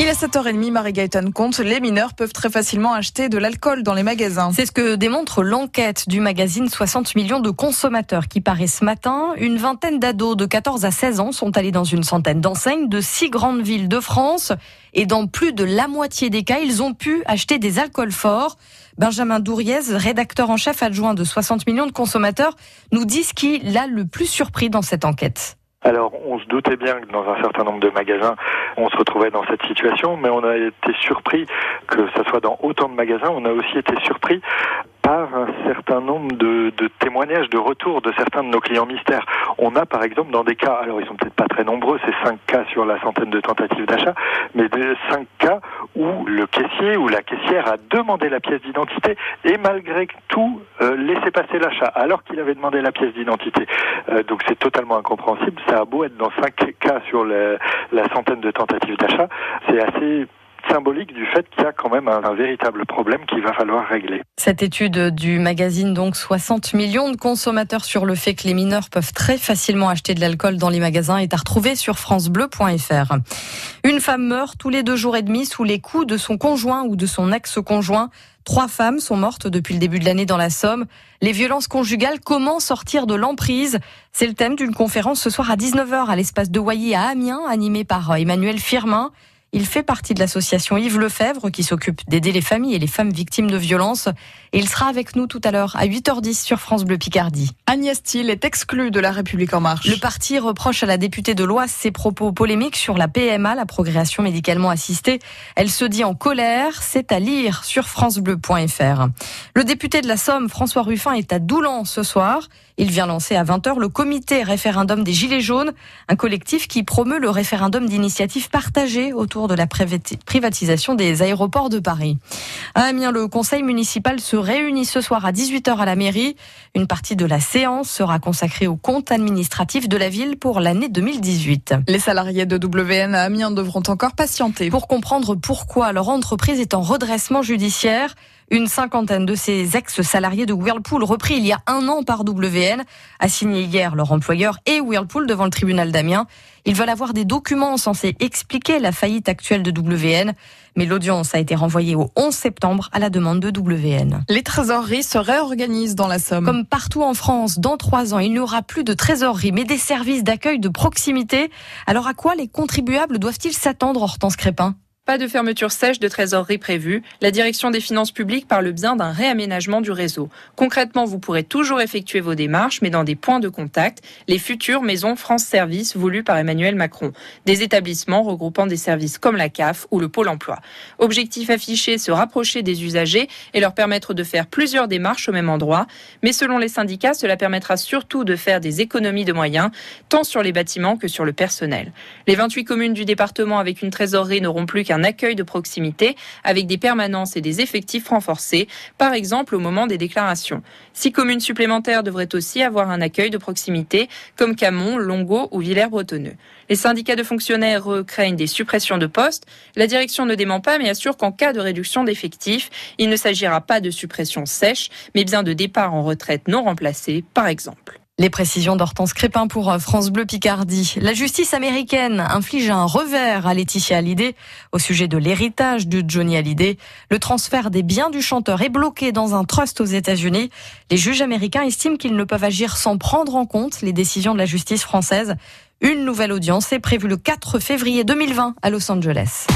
Il est 7h30, Marie-Gaëtan compte, les mineurs peuvent très facilement acheter de l'alcool dans les magasins. C'est ce que démontre l'enquête du magazine 60 millions de consommateurs qui paraît ce matin. Une vingtaine d'ados de 14 à 16 ans sont allés dans une centaine d'enseignes de six grandes villes de France. Et dans plus de la moitié des cas, ils ont pu acheter des alcools forts. Benjamin Douriez, rédacteur en chef adjoint de 60 millions de consommateurs, nous dit ce qui l'a le plus surpris dans cette enquête. Alors, on se doutait bien que dans un certain nombre de magasins, on se retrouvait dans cette situation, mais on a été surpris que ça soit dans autant de magasins. On a aussi été surpris certain nombre de, témoignages, de retours de certains de nos clients mystères. On a par exemple dans des cas, alors ils sont peut-être pas très nombreux, c'est 5 cas sur la centaine de tentatives d'achat, mais des 5 cas où le caissier ou la caissière a demandé la pièce d'identité et malgré tout euh, laissé passer l'achat alors qu'il avait demandé la pièce d'identité. Euh, donc c'est totalement incompréhensible. Ça a beau être dans 5 cas sur la centaine de tentatives d'achat, c'est assez symbolique du fait qu'il y a quand même un, véritable problème qu'il va falloir régler. Cette étude du magazine, donc 60 millions de consommateurs sur le fait que les mineurs peuvent très facilement acheter de l'alcool dans les magasins, est à retrouver sur francebleu.fr. Une femme meurt tous les deux jours et demi sous les coups de son conjoint ou de son ex-conjoint. Trois femmes sont mortes depuis le début de l'année dans la Somme. Les violences conjugales, comment sortir de l'emprise? C'est le thème d'une conférence ce soir à 19h à l'espace de Wailly à Amiens, animée par Emmanuel Firmin. Il fait partie de l'association Yves Lefebvre qui s'occupe d'aider les familles et les femmes victimes de violences. Et il sera avec nous tout à l'heure à 8h10 sur France Bleu Picardie. Agnès Thiel est exclue de la République en marche. Le parti reproche à la députée de l'Oise ses propos polémiques sur la PMA, la progression médicalement assistée. Elle se dit en colère. C'est à lire sur francebleu.fr. Le député de la Somme, François Ruffin, est à Doulan ce soir. Il vient lancer à 20h le comité référendum des Gilets jaunes, un collectif qui promeut le référendum d'initiative partagée autour de la privatisation des aéroports de Paris. À Amiens, le conseil municipal se réunit ce soir à 18h à la mairie. Une partie de la séance sera consacrée au compte administratif de la ville pour l'année 2018. Les salariés de WN à Amiens devront encore patienter. Pour comprendre pourquoi leur entreprise est en redressement judiciaire, une cinquantaine de ces ex-salariés de Whirlpool repris il y a un an par WN a signé hier leur employeur et Whirlpool devant le tribunal d'Amiens. Ils veulent avoir des documents censés expliquer la faillite actuelle de WN, mais l'audience a été renvoyée au 11 septembre à la demande de WN. Les trésoreries se réorganisent dans la Somme. Comme partout en France, dans trois ans, il n'y aura plus de trésorerie, mais des services d'accueil de proximité. Alors à quoi les contribuables doivent-ils s'attendre, Hortense Crépin? Pas de fermeture sèche de trésorerie prévue. La direction des finances publiques parle bien d'un réaménagement du réseau. Concrètement, vous pourrez toujours effectuer vos démarches, mais dans des points de contact, les futures maisons France Service voulues par Emmanuel Macron. Des établissements regroupant des services comme la CAF ou le Pôle emploi. Objectif affiché, se rapprocher des usagers et leur permettre de faire plusieurs démarches au même endroit. Mais selon les syndicats, cela permettra surtout de faire des économies de moyens, tant sur les bâtiments que sur le personnel. Les 28 communes du département avec une trésorerie n'auront plus qu'un accueil de proximité avec des permanences et des effectifs renforcés, par exemple au moment des déclarations. Six communes supplémentaires devraient aussi avoir un accueil de proximité, comme Camon, Longo ou Villers-Bretonneux. Les syndicats de fonctionnaires craignent des suppressions de postes. La direction ne dément pas, mais assure qu'en cas de réduction d'effectifs, il ne s'agira pas de suppression sèche, mais bien de départ en retraite non remplacé, par exemple. Les précisions d'Hortense Crépin pour euh, France Bleu Picardie. La justice américaine inflige un revers à Laetitia Hallyday au sujet de l'héritage de Johnny Hallyday. Le transfert des biens du chanteur est bloqué dans un trust aux États-Unis. Les juges américains estiment qu'ils ne peuvent agir sans prendre en compte les décisions de la justice française. Une nouvelle audience est prévue le 4 février 2020 à Los Angeles.